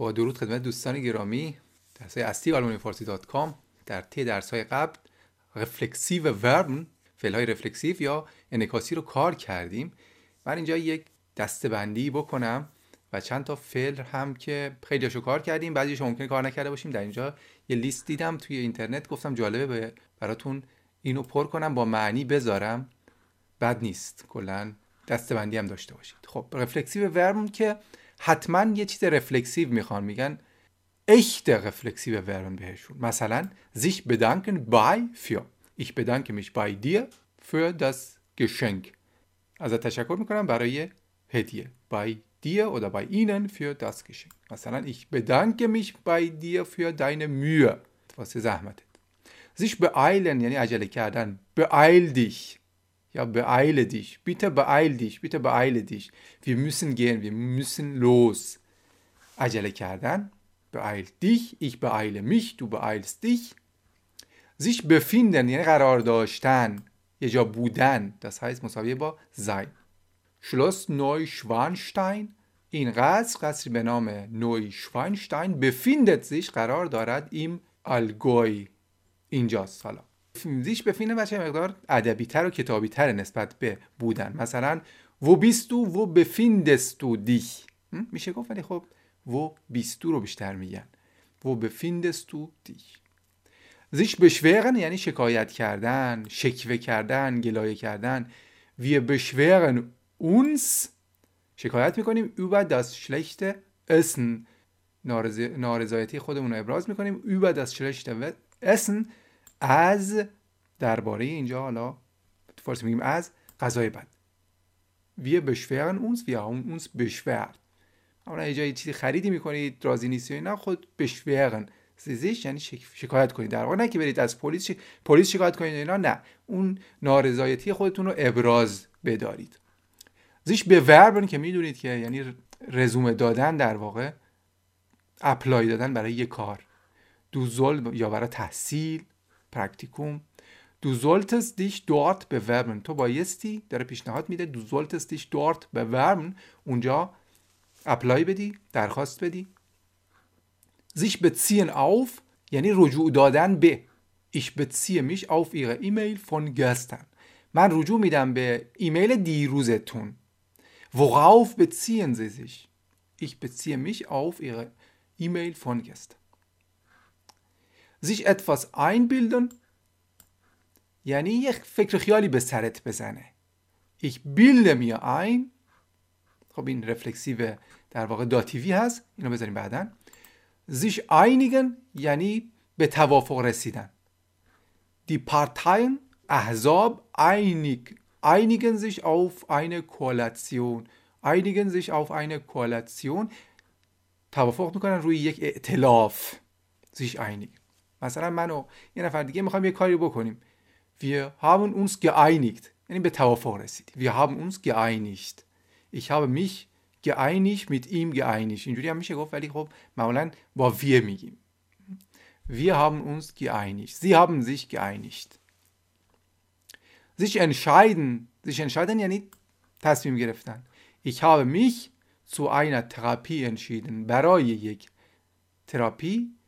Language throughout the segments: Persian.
با درود خدمت دوستان گرامی. درس های اصلی آلمانی فارسی dot com در طی درس های قبل reflexive Verben فعل های reflexiv یا انعکاسی رو کار کردیم. من اینجا یک دسته‌بندی بکنم و چند تا فعل هم که خیلیشو کار کردیم. بعضیش ممکنه کار نکرده باشیم. در اینجا یه لیست دیدم توی اینترنت. گفتم جالبه براتون اینو پر کنم با معنی بذارم. بد نیست. کلا دستبندی هم داشته باشید. خب رفلکسیو ورب که حتما یه چیز رفلکسیو می‌خوان میگن echte reflexive Verben بهشون مثلا sich bedanken bei für ich bedanke mich bei dir für das Geschenk ازت تشکر می‌کنم برای هدیه bei dir oder bei ihnen für das Geschenk مثلا ich bedanke mich bei dir für deine Mühe واسه زحمتت sich beeilen یعنی عجله کردن beeil dich ja beeile dich bitte beeil dich bitte beeile dich wir müssen gehen wir müssen los عجله کردن beeil dich ich beeile mich du beeilst dich sich befinden یعنی قرار داشتن یه جا بودن das heißt مساویه با sein Schloss Neuschwanstein این قصر قصری به نام نویشوانشتاین befindet sich قرار دارد im Allgäu اینجاست حالا زیش بفینه بچه مقدار ادبی تر و کتابی تر نسبت به بودن. مثلا و بیستو و بفیندستو دیش میشه گفت؟ ولی خب و بیستو رو بیشتر میگن. و بفیندستو دیش زیش بشویغن یعنی شکایت کردن شکوه کردن گلایه کردن. وی بشویغن اونس. شکایت می‌کنیم. über das schlechte Essen نارضایتی خودمون رو ابراز می‌کنیم. über das schlechte Essen از درباره اینجا حالا تو فارسی میگیم از غذای بد. wir beschweren uns wir haben uns beschwert اما یه جایی چیزی خریدی می‌کنید راضی نیستی اینا خود بشویرن سیزیش یعنی شکایت کنید در واقع نه که برید از پلیس پلیس شکایت کنید اینا نه. اون نارضایتی خودتون رو ابراز بدارید. زیش به وربن که می‌دونید که یعنی رزومه دادن در واقع apply دادن برای یه کار. du soll یا برای تحصیل. Praktikum du solltest dich dort bewerben تو بایستی داره پیشنهاد میده du solltest dich dort bewerben اونجا apply بدی درخواست بدی sich beziehen auf یعنی رجوع دادن به. Ich beziehe mich auf Ihre E-Mail von gestern من رجوع میدم به ایمیل دیروزتون. worauf beziehen Sie sich ich beziehe mich auf Ihre E-Mail von gestern sich etwas einbilden یعنی یک فکر خیالی به سرت بزنه ich bilde mir ein خب این reflexiv در واقع Dativ ی هست اینو بذاریم بعدا sich einigen یعنی به توافق رسیدن die Parteien احزاب einig einigen sich auf eine Koalition einigen sich auf eine Koalition توافق می‌کنن روی یک ائتلاف sich einig مثلا من و یه نفر دیگه می‌خوایم یه کاری بکنیم wir haben uns geeinigt یعنی به توافق رسیدیم wir haben uns geeinigt ich habe mich geeinigt mit ihm geeinigt اینجوری هم میشه گفت ولی خب معمولا با wir میگیم wir haben uns geeinigt sie haben sich geeinigt sich entscheiden sich entscheiden یعنی تصمیم گرفتن ich habe mich zu einer Therapie entschieden برای یک تراپی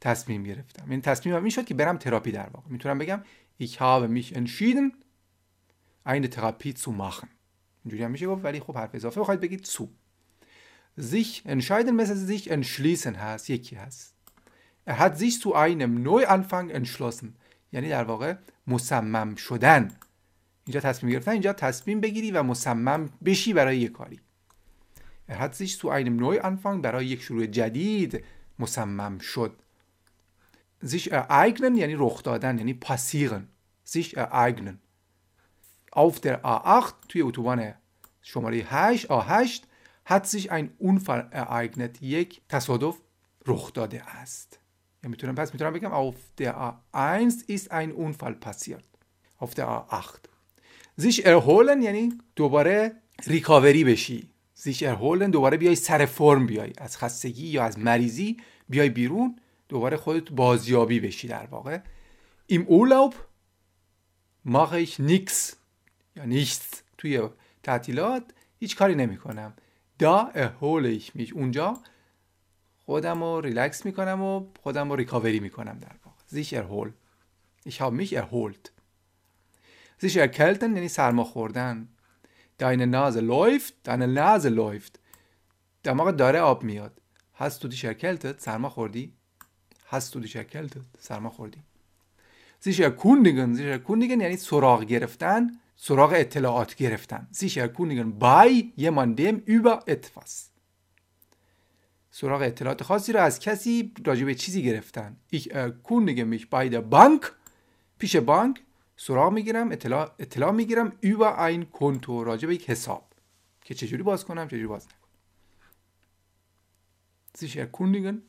تصمیم گرفتم. این تصمیم هم می‌شد که برم تراپی در واقع. می‌تونم بگم ich habe mich entschieden eine Therapie zu machen. اینجوری هم میشه گفت ولی خب حرف اضافه بخواید بگید zu. Sich entscheiden مثل sich entschließen هست. یکی هست. Er hat sich zu einem Neuanfang entschlossen. یعنی در واقع مصمم شدن. اینجا تصمیم گرفتن اینجا تصمیم بگیری و مصمم بشی برای یک کاری. Er hat sich zu einem Neuanfang برای یک شروع جدید مصمم شد. Sich ereignen یعنی رخ دادن یعنی passieren. Sich ereignen. Auf der A8 توی اتوبان شماره 8 A8 hat sich ein Unfall ereignet یک تصادف رخ داده است یا می‌تونم پس می‌تونم بگم auf der A1 ist ein Unfall passiert. Auf der A8 sich erholen یعنی دوباره ریکاوری بشی sich erholen دوباره بیای سر فرم بیای از خستگی یا از مریضی بیای بیرون دوباره خودت بازیابی بشی در واقع. im Urlaub mache nix یا nichts توی تعطیلات هیچ کاری نمی کنم da erhole mich اونجا خودم رو ریلکس می‌کنم و خودم رو ریکاوری می‌کنم در واقع. زیش ارهول ich habe mich erholt. sich erkälten یعنی سرما خوردن. Deine Nase läuft deine Nase läuft. دماغ داره آب میاد. hast du dich erkältet سرما خوردی؟ Hast du dich erkältet سرما خوردی sich erkundigen sich erkundigen یعنی سراغ گرفتن سراغ اطلاعات گرفتن. sich erkundigen bei jemandem über etwas سراغ اطلاعات خاصی رو از کسی راجع به چیزی گرفتن. ich erkundige mich bei der Bank پیش بانک سراغ می‌گیرم اطلاع, اطلاع می‌گیرم über ein Konto راجع به یک حساب. که چجوری باز کنم چجوری باز نکنم. sich erkundigen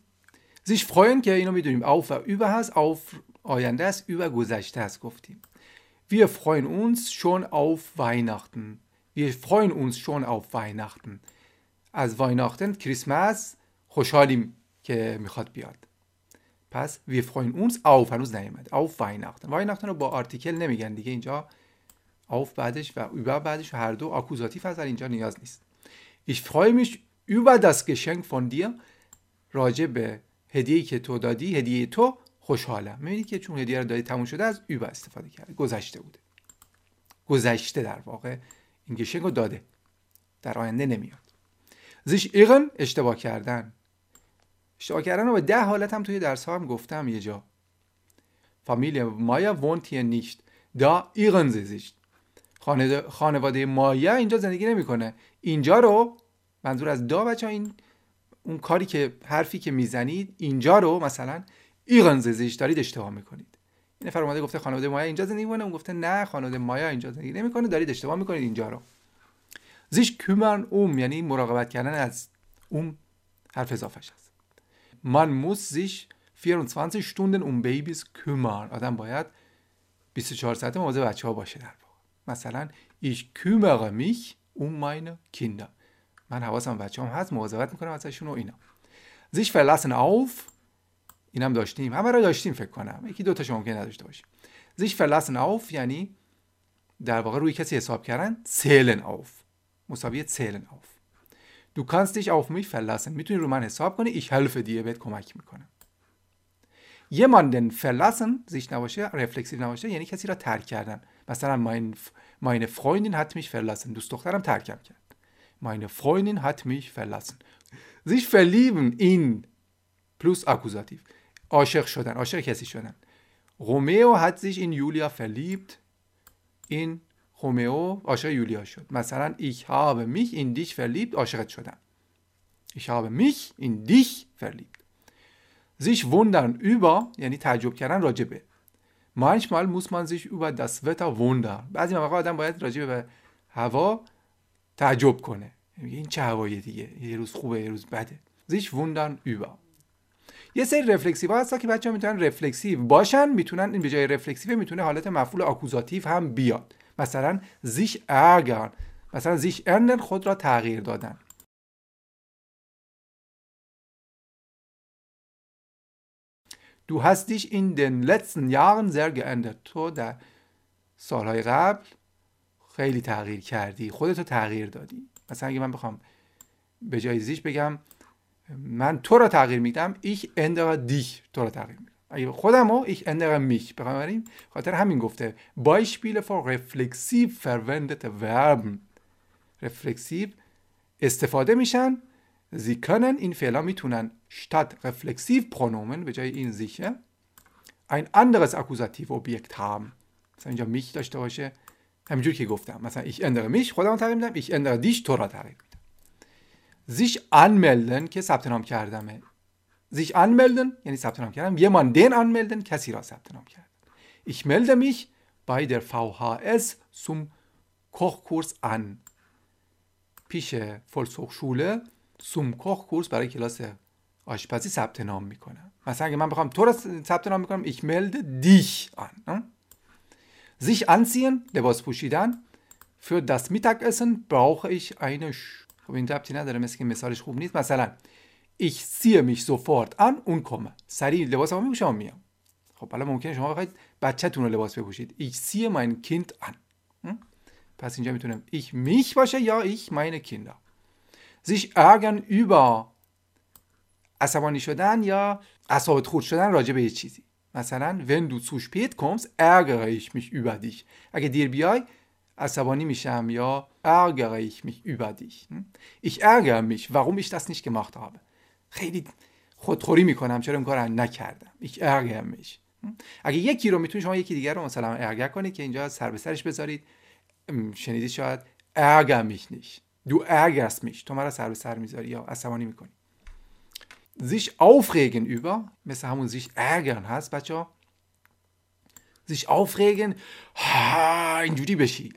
sich freuen که اینو می‌دونیم auf و über هست auf آینده است über گذشته است گفتیم wir freuen uns schon auf Weihnachten wir freuen uns schon auf Weihnachten از وایناختن کریسمس خوشحالیم که می‌خواد بیاد پس wir freuen uns auf هنوز نیومد auf Weihnachten Weihnachten رو با آرتیکل نمیگن دیگه اینجا auf بعدش و über بعدش و هر دو آکوزاتیف هست اینجا نیاز نیست ich freue mich über das Geschenk von dir راجع به هدیه‌ای که تو دادی هدیه تو خوشحالم. می‌بینید که چون هدیه رو دادی تموم شده از über استفاده کرده. گذشته بوده. گذشته در واقع. این گشنگ رو داده. در آینده نمیاد. زیش ایغن اشتباه کردن. اشتباه کردن رو به ده حالت هم توی درس هم گفتم یه جا. فامیلی مایا hier nicht دا ایغن زیشت. خانواده مایا اینجا زندگی نمی‌کنه. اینجا رو منظور از دا بچه این اون کاری که حرفی که می‌زنید اینجا رو مثلا ایغن زیش دارید اشتباه می‌کنید. این نفر اومده گفته خانواده مایا اینجا زندگی می‌کنه اون گفته نه خانواده مایا اینجا زندگی نمی‌کنه دارید اشتباه می‌کنید اینجا رو. زیش kümmern اوم یعنی مراقبت کردن از اوم حرف اضافهش است. man muss sich 24 Stunden um Babys kümmern آدم باید 24 ساعت مواظب بچه ها باشه در واقع. مثلا ich kümmere mich um meine Kinder من حواسم بچه هم هست مواظبت می‌کنم ازشون و اینا sich verlassen auf اینم داشتیم همه رو داشتیم فکر کنم یکی دو تاشو ممکن نداشته باشیم sich verlassen auf یعنی در واقع روی کسی حساب کردن zählen auf مساوی zählen auf Du kannst dich auf mich. می‌تونی رو من حساب کنی. Ich helfe dir. بهت کمک می‌کنم. jemanden verlassen sich نباشه رفلکسیو نباشه یعنی کسی را ترک کردن مثلا mein, meine Freundin hat mich دوست دخترم ترکم کرد meine Freundin hat mich verlassen sich verlieben in plus akkusativ عاشق شدن عاشق کسی شدن رومئو hat sich in Julia verliebt in رومئو عاشق یولیا شد مثلا ich habe mich in dich verliebt عاشقت شدم ich habe mich in dich verliebt sich wundern über یعنی تعجب کردن راجبه manchmal muss man sich über das Wetter wundern بعضی مواقع آدم باید راجبه به هوا تعجب کنه. میگه این چه هوایی دیگه؟ یه روز خوبه یه روز بده. Sich wundern über یه سری رفلکسیو هستا که بچه ها می‌تونن رفلکسیو باشن می‌تونن این به جای رفلکسیو می‌تونه حالت مفعول آکوزاتیو هم بیاد. مثلا زیش ärgern مثلا زیش ändern خود را تغییر دادن. Du hast dich in den letzten Jahren geändert. تو در سالهای قبل خیلی تغییر کردی. خودتو تغییر دادی. مثلا اگه من بخوام به جای زیش بگم من تو را تغییر میدم ich ändere dich تو را تغییر میدم اگه خودمو ich ändere mich بنابراین خاطر همین گفته Beispiele for reflexiv verwendete Verben reflexiv استفاده میشن sie können این فعلا می‌تونن statt reflexiv Pronomen به جای این sicher ein anderes akkusativ Objekt haben مثلا اینجا mich داشته باشه همینجور که گفتم مثلا ich ändere mich خودم تغییر میدم ich ändere dich تو را تغییر میدم. sich anmelden که ثبت نام کردمه. sich anmelden یعنی ثبت نام کردن jemanden anmelden کسی را ثبت نام کردن ich melde mich bei der VHS zum Kochkurs an. پیش فولکسهوchschule zum Kochkurs برای کلاس آشپزی ثبت نام می‌کنم. مثلا اگه من بخوام تو را ثبت نام می‌کنم ich melde dich an. Sich anziehen لباس پوشیدن für das Mittagessen brauche ich eine خب این ربطی نداره مثل که مثالش خوب نیست مثلا ich ziehe mich sofort an und komme. سریع لباسمو میپوشم و میام خب حالا ممکنه شما بخواید بچه‌تون رو لباس بپوشید ich ziehe mein Kind an. پس اینجا می‌تونم ich mich باشه یا ich meine Kinder. Sich ärgern über عصبانی شدن یا اعصابت خورد شدن راجع به یه چیزی مثلا wenn du zu spät kommst ärgere ich mich über dich. اگه دیر بیای عصبانی میشم یا ärgere ich mich über dich. Ich ärgere mich warum ich das nicht gemacht habe. خیلی خودخوری می‌کنم چرا این کار نکردم. Ich ärgere mich. اگه یکی رو می‌تونید شما یکی دیگر رو مثلا ارگر کنید که اینجا سر به سرش بذارید. شنیدید شاید. ärgere mich nicht. Du ärgerst mich. تو مرا سر به سر می‌ذاری یا عصبانی می‌کنی. Sich aufregen über مثل همون sich ärgern بچه ها sich aufregen اینجوری بشی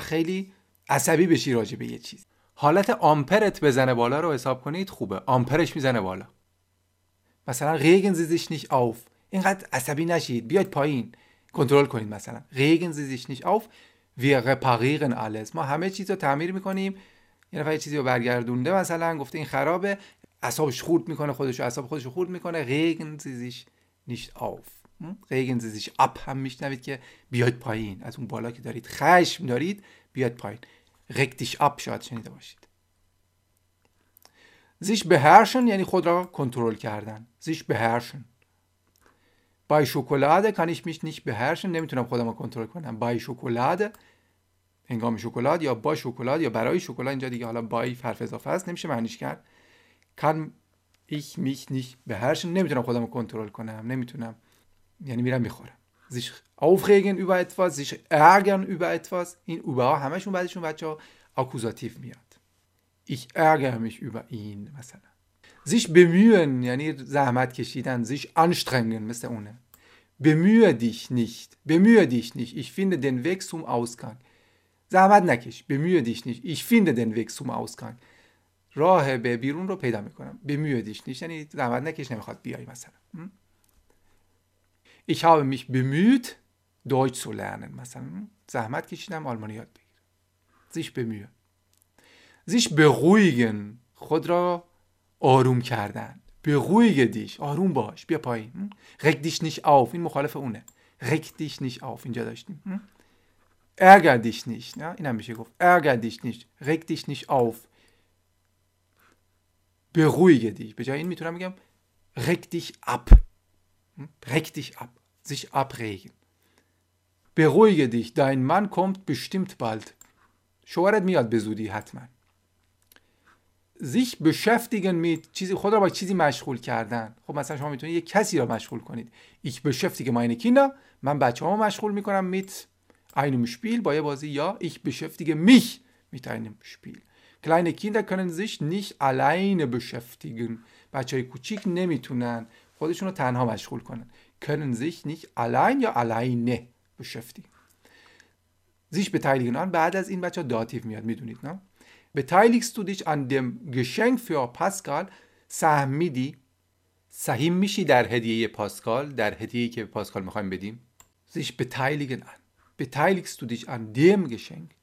خیلی عصبی بشی راجع به یه چیز حالت آمپرت بزنه بالا رو حساب کنید خوبه آمپرش می‌زنه بالا مثلا regen sie sich nicht auf. اینقدر عصبی نشید بیاید پایین کنترل کنید مثلا regen sie sich nicht auf. Wir reparieren alles. ما همه چیز رو تعمیر می‌کنیم یه نفر چیزی رو برگردونده مثلا گفته این خرابه اعصابش خورد می‌کنه خودش اعصاب خودش خورد می‌کنه. regen sie sich nicht auf sich ab هم میشنوید که بیاید پایین. از اون بالا که دارید خشم دارید بیاید پایین. reg dich شاید شنیده باشید. sich beherrschen یعنی خود را کنترل کردن. sich beherrschen bei Schokolade kann ich mich nicht beherrschen نمی‌تونم خودم رو کنترل کنم. bei Schokolade هنگام شکلات یا با شکلات یا برای شکلات اینجا دیگه حالا بای حرف اضافه است. نمیشه معنیش کرد. kann ich mich nicht beherrschen نمیتونم خودم رو کنترل کنم نمیتونم یعنی میرم میخورم sich aufregen über etwas sich ärgern über etwas این über همشون بعدشون بچه ها آکوزاتیو میاد ich ärgere mich über ihn مثلا sich bemühen یعنی زحمت کشیدن sich anstrengen مثل اونه bemühe dich nicht bemühe dich nicht ich finde den Weg zum Ausgang زحمت نکش bemühe dich nicht ich finde den Weg zum Ausgang راه به بیرون رو پیدا می‌کنم bemühe dich nicht یعنی زحمت نکش نمی‌خواد بیای مثلا ich habe mich bemüht Deutsch zu lernen مثلا زحمت کشیدم آلمانی یاد بگیرم sich bemühen sich beruhigen خود را آروم کردن beruhige dich آروم باش بیا پایین reg dich nicht auf این مخالف اونه reg dich nicht auf اینجا داشتیم ärger dich nicht نه این هم میشه گفت ärger dich nicht reg dich nicht auf beruhige dich به جای این می‌تونم reg dich ab reg dich ab sich abregen beruhige dich dein Mann kommt bestimmt bald شوهرت میاد به حتما sich beschäftigen mit چیزی خود را با چیزی مشغول کردن خب مثلا شما می‌تونید یک کسی را مشغول کنید ich beschäftige meine Kinder من بچه ها مشغول می‌کنم mit einem Spiel با یه بازی یا ich beschäftige mich mit einem Spiel kleine Kinder können sich nicht alleine beschäftigen بچه های کوچیک نمی‌تونن خودشون رو تنها مشغول کنن können sich nicht allein یا alleine beschäftigen sich beteiligen آن بعد از این بچه داتیو میاد می‌دونید نه beteiligst du dich an dem Geschenk für Pascal سهم میدی سهیم میشی در هدیه پاسکال در هدیه‌ای که پاسکال می‌خوایم بدیم sich beteiligen an beteiligst du dich an dem Geschenk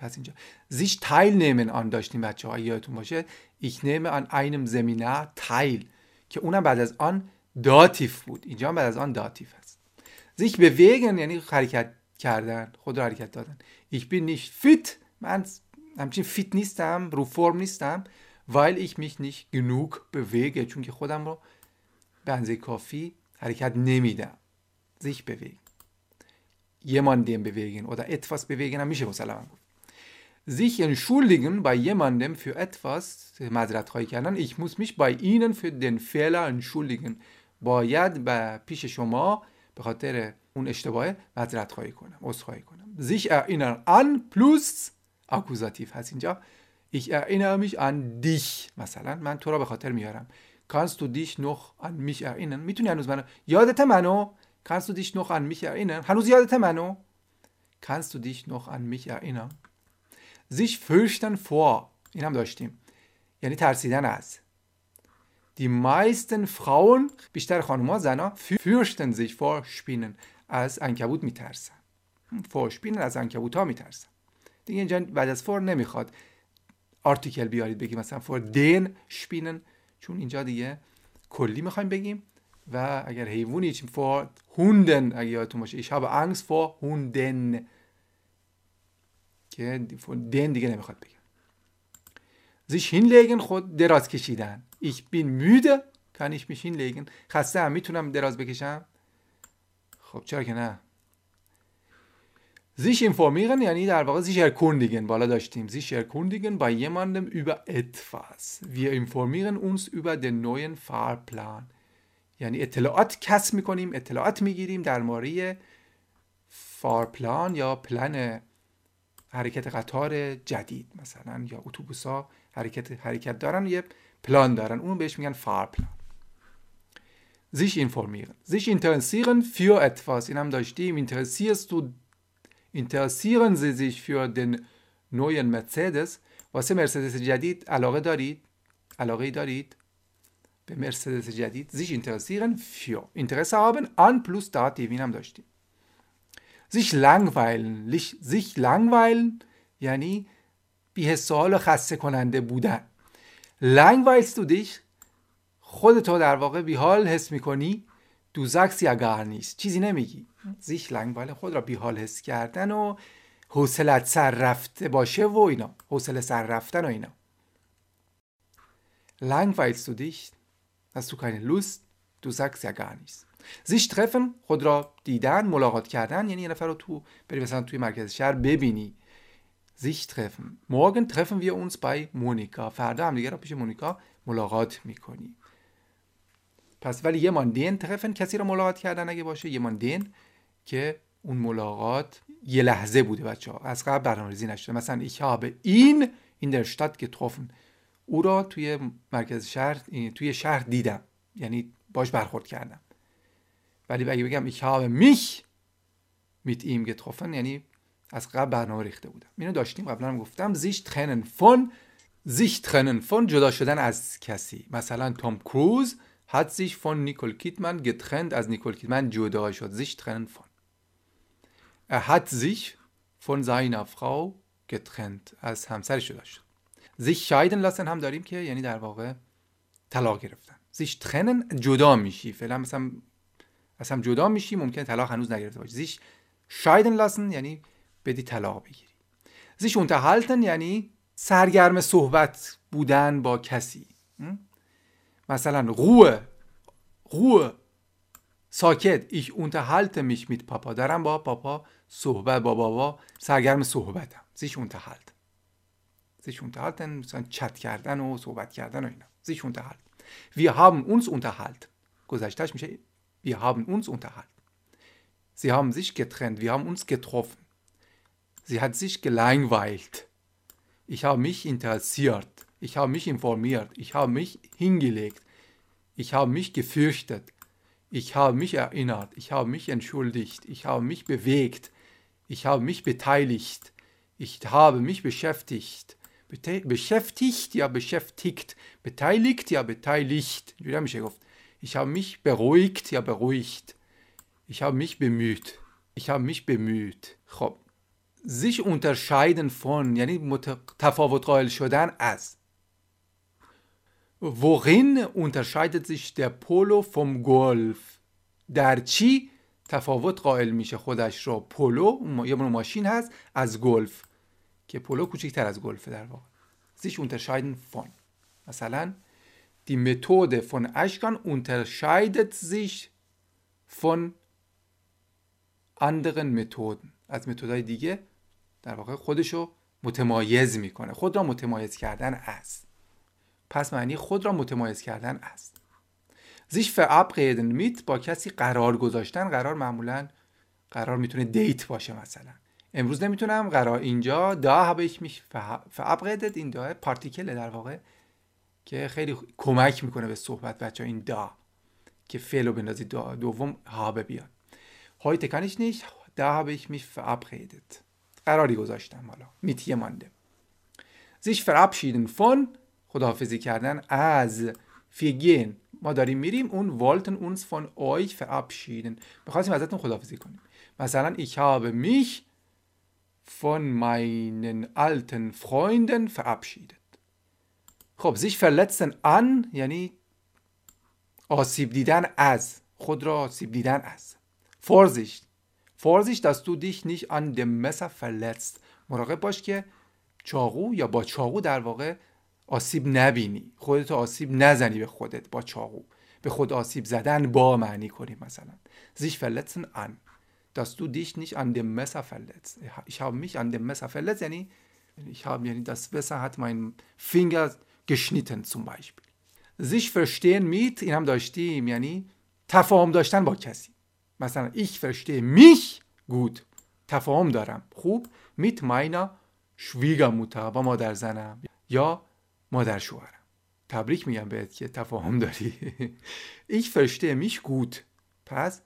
پس اینجا. Sich teilnehmen an داشتیم بچه ها یادتون باشه. Ich nehme an einem Seminar teil که اونم بعد از an Dativ بود. اینجا هم بعد از an Dativ هست. Sich bewegen یعنی حرکت کردن خود رو حرکت دادن. Ich bin nicht fit من همچین فیت نیستم رو فرم نیستم weil ich mich nicht genug bewege. چون که خودم رو به اندازه کافی حرکت نمیدم. Sich bewegen. jemandem bewegen oder etwas bewegen هم میشه مسلما گفت. sich entschuldigen bei jemandem für etwas معذرت خواهی کردن ich muss mich bei ihnen für den Fehler entschuldigen باید به پیش شما به خاطر اون اشتباه معذرت خواهی کنم عذرخواهی کنم sich erinnern an plus آکوزاتیو هست اینجا ich erinnere mich an dich مثلا من تو را به خاطر میارم kannst du dich noch an mich erinnern میتونی هنوز منو یادت منو kannst du dich noch an mich erinnern هنوز یادت منو kannst du dich noch an mich erinnern Sich fürchten vor. این هم داشتیم یعنی ترسیدن از. Die meisten Frauen بیشتر خانوما زنا fürchten sich vor Spinnen. از انکبوت میترسن. Vor Spinnen از انکبوت ها میترسن. دیگه اینجا بعد از فور نمی‌خواد آرتیکل بیارید بگیم مثلا فور دین شپینن چون اینجا دیگه کلی می‌خوایم بگیم و اگر حیوانی چیم فور هوندن اگه یادتون باشه. ایش habe Angst vor هوندن که دن دیگه نمی‌خواد بگه. زیش هین لیگن خود دراز کشیدن. ایش بین میده کن ایش میشین لیگن. خسته هم می‌تونم دراز بکشم؟ خب چرا که نه؟ sich informieren یعنی در واقع sich erkundigen بالا داشتیم. sich erkundigen bei jemandem über etwas wir informieren uns über den neuen Fahrplan یعنی اطلاعات کسب می‌کنیم اطلاعات می‌گیریم درباره‌ی Fahrplan یا پلان حرکت قطار جدید مثلا یا اتوبوس ها حرکت حرکت دارن یه پلان دارن. اون بهش میگن Fahrplan. sich informieren sich interessieren für etwas این هم داشتیم. interessierst du interessieren Sie sich für den neuen Mercedes واسه مرسدس جدید علاقه دارید؟ علاقه دارید؟ به مرسدس جدید. sich interessieren für Interesse haben an plus Dat هم داشتیم. Sich langweilen sich langweilen یعنی بی‌حال و خسته کننده بودن langweilst du dich خودتو در واقع بیحال حس می‌کنی du sagst ja gar nichts چیزی نمیگی sich langweilen خود را بیحال حس کردن و حوصلت سر رفته باشه و اینا حوصله سر رفتن و اینا langweilst du dich hast du keine Lust du sagst ja gar nichts sich treffen خود را دیدن ملاقات کردن یعنی یه نفر رو تو بری مثلا توی مرکز شهر ببینی. sich treffen morgen treffen wir uns bei مونیکا. فردا هم دیگه را پیش مونیکا ملاقات می‌کنی. پس ولی یه ماندین ترفن کسی رو ملاقات کردن اگه باشه؟ یه ماندین که اون ملاقات یه لحظه بوده بچه ها از قبل برنامه‌ریزی نشده. مثلا ich habe این این در شتات getroffen او را توی مرکز شهر توی شهر دیدم. یعنی باش برخورد کردم. ولی اگه بگم ای که میخ میت ایم گتروفن یعنی از قبل برنامه ریخته بودم. اینو داشتیم. قبلا هم گفتم زیش ترنن فون sich trennen von جدا شدن از کسی. مثلا Tom Cruise hat sich von Nicole Kidman getrennt از نیکول کیدمن جدا شد. sich trennen von er hat sich von seiner Frau getrennt از همسر جدا شد. sich scheiden lassen هم داریم که یعنی در واقع طلاق گرفتن. sich trennen جدا میشی. فعلا مثلا از هم جدا میشی ممکن طلاق هنوز نگرفته باشی. sich scheiden lassen یعنی بدی طلاق بگیری. sich unterhalten یعنی سرگرم صحبت بودن با کسی. مثلا روه روه ساکت. ich unterhalte mich mit پاپا. دارم با پاپا صحبت با بابا سرگرم صحبتم. sich unterhalten sich unterhalten مثلا چت کردن و صحبت کردن و اینا. sich unterhalten wir haben uns unterhalten گذشتهش میشه wir haben uns unterhalten. Sie haben sich getrennt. Wir haben uns getroffen. Sie hat sich gelangweilt. Ich habe mich interessiert. Ich habe mich informiert, ich habe mich hingelegt, ich habe mich gefürchtet, ich habe mich erinnert, ich habe mich entschuldigt, ich habe mich bewegt, ich habe mich beteiligt, ich habe mich beschäftigt. Bete beschäftigt, ja beschäftigt, beteiligt, ja beteiligt. Ich habe mich beruhigt, ja beruhigt. Ich habe mich bemüht. Ich habe mich bemüht. خب sich unterscheiden von یعنی تفاوت قائل شدن از Worin unterscheidet sich der Polo vom Golf? در چی تفاوت قائل میشه خودش را پولو یه ماشین هست از گلف که پولو کوچکتر از گلفه در واقع sich unterscheiden von مثلا die Methode von Ashkan unterscheidet sich von anderen Methoden. از متدهای دیگه در واقع خودشو متمایز می‌کنه. خود را متمایز کردن است. پس معنی خود را متمایز کردن است. Sich verabreden mit با کسی قرار گذاشتن قرار معمولا قرار می‌تونه دیت باشه مثلا. امروز نمی‌تونم قرار اینجا دا habe ich mich verabredet این دا پارتیکل در واقع که خیلی کمک می‌کنه به صحبت بچه این دا که فعل رو بندازید دا دوم habe بیاد. heute kann ich nicht da habe ich mich verabredet قراری گذاشتم حالا. mit jemandem sich verabschieden von خداحافظی کردن از فیگین. ما داریم میریم und wollten uns von euch verabschieden می‌خواستیم ازتون خداحافظی کنیم. مثلا ich habe mich von meinen alten Freunden verabschiedet خب sich verletzen an یعنی آسیب دیدن از خود را آسیب دیدن از. Vorsicht. Vorsicht dass du dich nicht an dem Messer verletzt مراقب باش که چاقو یا با چاقو در واقع آسیب نبینی. خودتو آسیب نزنی به خودت با چاقو. به خود آسیب زدن با معنی کنی مثلا. sich verletzen an. dass du dich nicht an dem Messer verletzt. ich hab mich an dem Messer verletzt یعنی, یعنی ich hab یعنی das Messer hat meinen Finger geschnitten zum Beispiel sich verstehen mit این هم داشتیم یعنی تفاهم داشتن با کسی مثلا ich verstehe mich gut تفاهم دارم خوب mit meiner Schwiegermutter با مادر زنم یا مادر شوهرم تبریک میگم بهت که تفاهم داری ich verstehe mich gut پس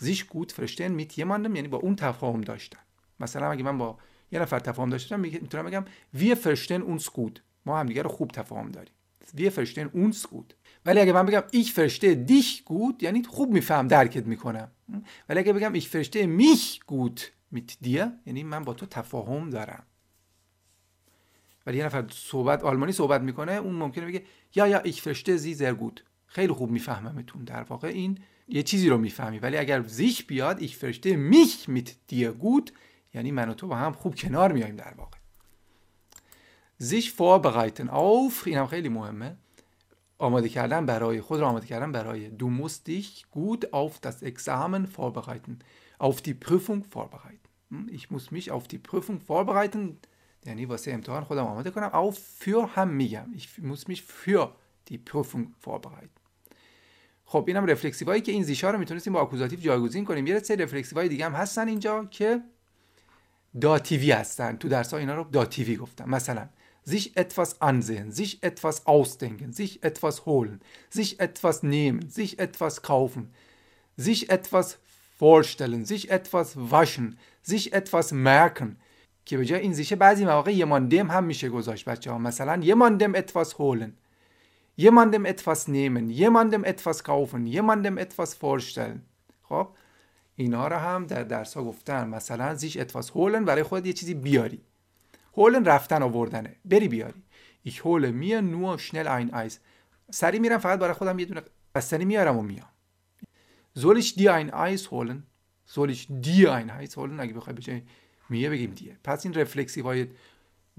sich gut verstehen mit jemandem یعنی با اون تفاهم داشتن مثلا اگه من با یه نفر تفاهم داشتم می‌تونم بگم wir verstehen uns gut ما هم دیگه رو خوب تفاهم داریم. wir verstehen uns gut ولی اگه من بگم ich verstehe dich gut یعنی خوب میفهم درکت می‌کنم. ولی اگه بگم ich verstehe mich gut mit dir یعنی من با تو تفاهم دارم. ولی یه نفر صحبت آلمانی صحبت می‌کنه اون ممکنه بگه یا یا ich verstehe sie sehr gut خیلی خوب میفهممتون در واقع. این یه چیزی رو می‌فهمی. ولی اگر زیش بیاد ich verstehe mich mit dir gut یعنی من و تو با هم خوب کنار میایم در واقع. Sich vorbereiten auf این هم خیلی مهمه آماده کردن برای خود را آماده کردن برای du musst dich gut auf das Examen vorbereiten auf die Prüfung vorbereiten. Ich muss mich auf die Prüfung vorbereiten. یعنی واسه امتحان خودم آماده کنم auf für هم میگم ich muss mich für die Prüfung vorbereiten. خب اینم رفلکسیو هایی که این زیشا رو می‌تونستیم با اکوزاتیو جایگزین کنیم. یه سری رفلکسیو های دیگه هم هستن اینجا که داتیوی هستن. تو درس ها اینا رو داتیوی گفتم مثلا sich etwas ansehen, sich etwas ausdenken, sich etwas holen, sich etwas nehmen, sich etwas kaufen, sich etwas vorstellen, sich etwas waschen, sich etwas merken که به جای این زیشه بعضی مواقع یه ماندم هم میشه گذاشت بچه ها مثلا یه ماندم etwas holen jemandem etwas nehmen jemandem etwas kaufen jemandem etwas vorstellen خب اینا رو هم در درس ها گفتن مثلا زیش etwas holen برای خود یه چیزی بیاری هولن رفتن آوردنه. بری بیاری. Ich hole mir nur schnell ein Eis. سری میرم فقط برای خودم یه دونه بستنی میارم و میام. Dir ein Eis holen? Soll ich dir ein Eis holen اگه بخوای بجای میه بگیم دیه. پس این رفلکسیو های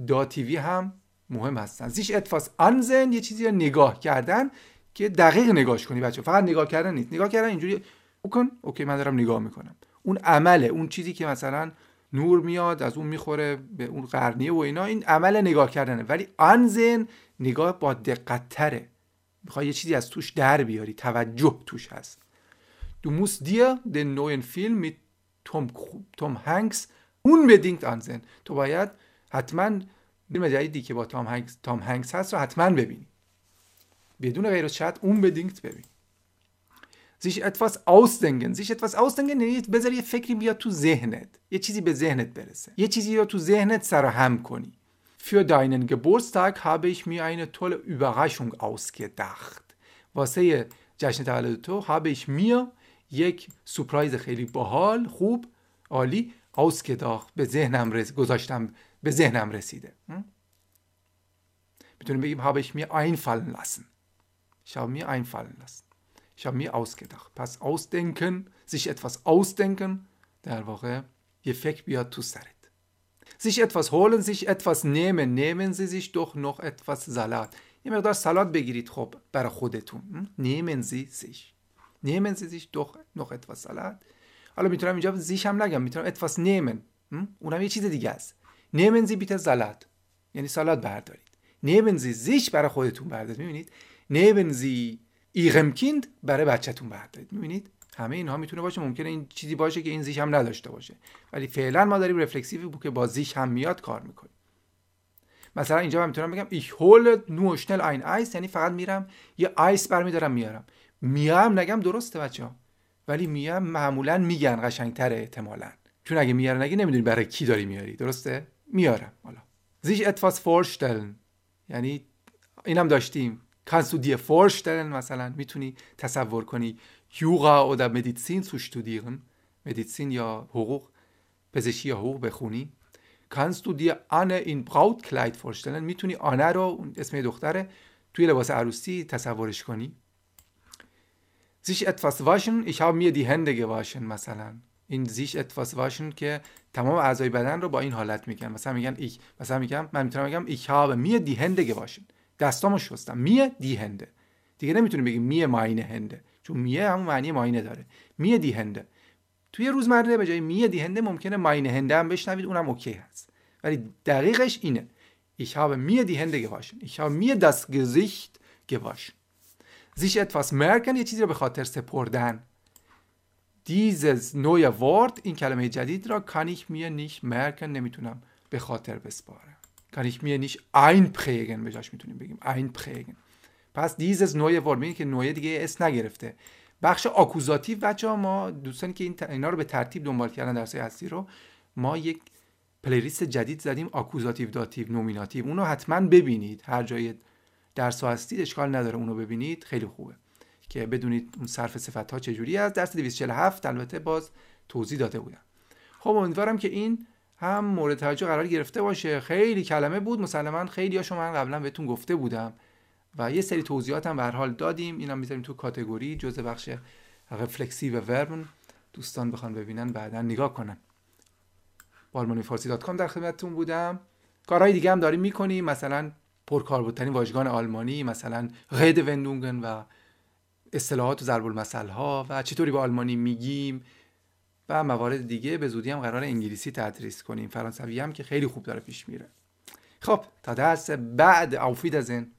داتیوی هم مهم هستن. زیش اتفاس انزن یه چیزی رو نگاه کردن که دقیق نگاهش کنی بچه فقط نگاه کردن نیست. نگاه کردن اینجوری بکن اوکی من دارم نگاه می‌کنم. اون عمله اون چیزی که مثلا نور میاد از اون می‌خوره به اون قرنیه و اینا این عمل نگاه کردنه ولی انزن نگاه با دقت تره می‌خوای یه چیزی از توش در بیاری توجه توش هست Du musst dir den neuen Film mit Tom, Tom Hanks unbedingt ansehen. تو باید حتما فیلم جدیدی که با تام هنگس, تام هنگس هست رو حتما ببینی. بدون غیر شاید unbedingt ببین. Sich etwas ausdenken sich etwas ausdenken یعنی بذار یه فکری بیاد تو ذهنت یه چیزی به ذهنت برسه یه چیزی رو تو ذهنت سرهم کنی für deinen Geburtstag habe ich mir eine tolle Überraschung ausgedacht واسه جشن تولد تو habe ich mir یک سورپرایز خیلی باحال خوب عالی ausgedacht به ذهنم رس... گذاشتم به ذهنم رسیده می‌تونیم بگیم habe ich mir einfallen lassen ich habe mir einfallen lassen Ich habe mir ausgedacht. پس ausdenken, sich etwas ausdenken در واقع فکر بیاد تو سرت. sich etwas holen, sich etwas nehmen. Nehmen Sie sich doch noch etwas Salat. یه مقدار سالاد بگیرید خب برای خودتون. Nehmen Sie sich. Nehmen Sie sich doch noch etwas Salat. حالا می‌تونم اینجا زیش هم نگم می‌تونم etwas nehmen. اونم یه چیز دیگه است. Nehmen Sie bitte Salat. یعنی سالاد بردارید. Nehmen Sie sich برای خودتون بردارید. می‌بینید؟ Nehmen Sie ایغم کیند برای بچهتون بردارید می‌بینید؟ همه اینها می‌تونه باشه. ممکنه این چیزی باشه که این زیش هم نداشته باشه. ولی فعلا ما داریم رفلکسیو که با زیش هم میاد کار می‌کنیم. مثلا اینجا من می‌تونم بگم hole nur schnell ein Eis یعنی فقط میرم یه آیس برمیدارم میارم میام نگم درسته بچه ها ولی میام معمولا میگن قشنگتره احتمالا. چون اگه میارن نگه نمی‌دونی برای کی داری میاری درسته؟ میارم حالا. sich etwas vorstellen. یعنی اینم داشتیم. Kannst du dir vorstellen مثلا می‌تونی تصور کنی یوغا oder Medizin zu studieren مدیسین یا حقوق پزشکی یا حقوق بخونی kannst du dir Anne in Brautkleid vorstellen می‌تونی آنه رو اسم دختره توی لباس عروسی تصورش کنی sich etwas waschen ich habe mir die Hände gewaschen مثلا این sich etwas waschen که تمام اعضای بدن رو با این حالت میگن مثلا میگن ich مثلا میگم من می‌تونم بگم ich habe mir die Hände gewaschen دستامو شستم میه دی هنده دیگه نمی‌تونیم بگیم میه ماینه هنده چون میه همون معنی ماینه داره میه دی هنده توی روزمره به جای میه دی هنده ممکنه ماینه هنده هم بشنوید اونم اوکی هست ولی دقیقش اینه Ich habe mir die Hände gewaschen. Ich habe mir das Gesicht gewaschen. Sich etwas merken یه چیزی رو به خاطر سپردن. Dieses neue Wort این کلمه جدید را kann ich mir nicht merken نمی‌تونم به خاطر بسپارم. Kann ich mir nicht einprägen به جاش می‌تونیم بگیم einprägen. پس neue Wort میگه که neue دیگه s نگرفته. بخش Akkusativ بچه ها ما دوستانی که این اینا رو به ترتیب دنبال کردن درس هستی رو ما یک playlist جدید زدیم Akkusativ Dativ Nominativ. اونو حتما ببینید. هر جای درس هستید اشکال نداره اونو ببینید. خیلی خوبه. که بدونید اون صرف صفت ها چجوری است درس 247 البته باز توضیح داده بودم. خب امیدوارم که این هم مورد توجه قرار گرفته باشه. خیلی کلمه بود. مسلما خیلی هاشو من قبلا بهتون گفته بودم. و یه سری توضیحات هم به حال دادیم. اینا می‌ذاریم تو کاتگوری. جزء بخش رفلکسیو وربن. دوستان بخوان ببینن بعدا نگاه کنن. بالمانی فارسی دات در خدمتتون بودم. کارهای دیگه هم داریم می‌کنیم. مثلا پرکاربردترین واژگان آلمانی مثلا غید وندونگن و اصطلاحات و ضرب المثل ها و چطوری به آلمانی میگیم؟ و موارد دیگه به زودی هم قرار انگلیسی تدریس کنیم. فرانسوی هم که خیلی خوب داره پیش میره. خب تا درس بعد اوفید از این.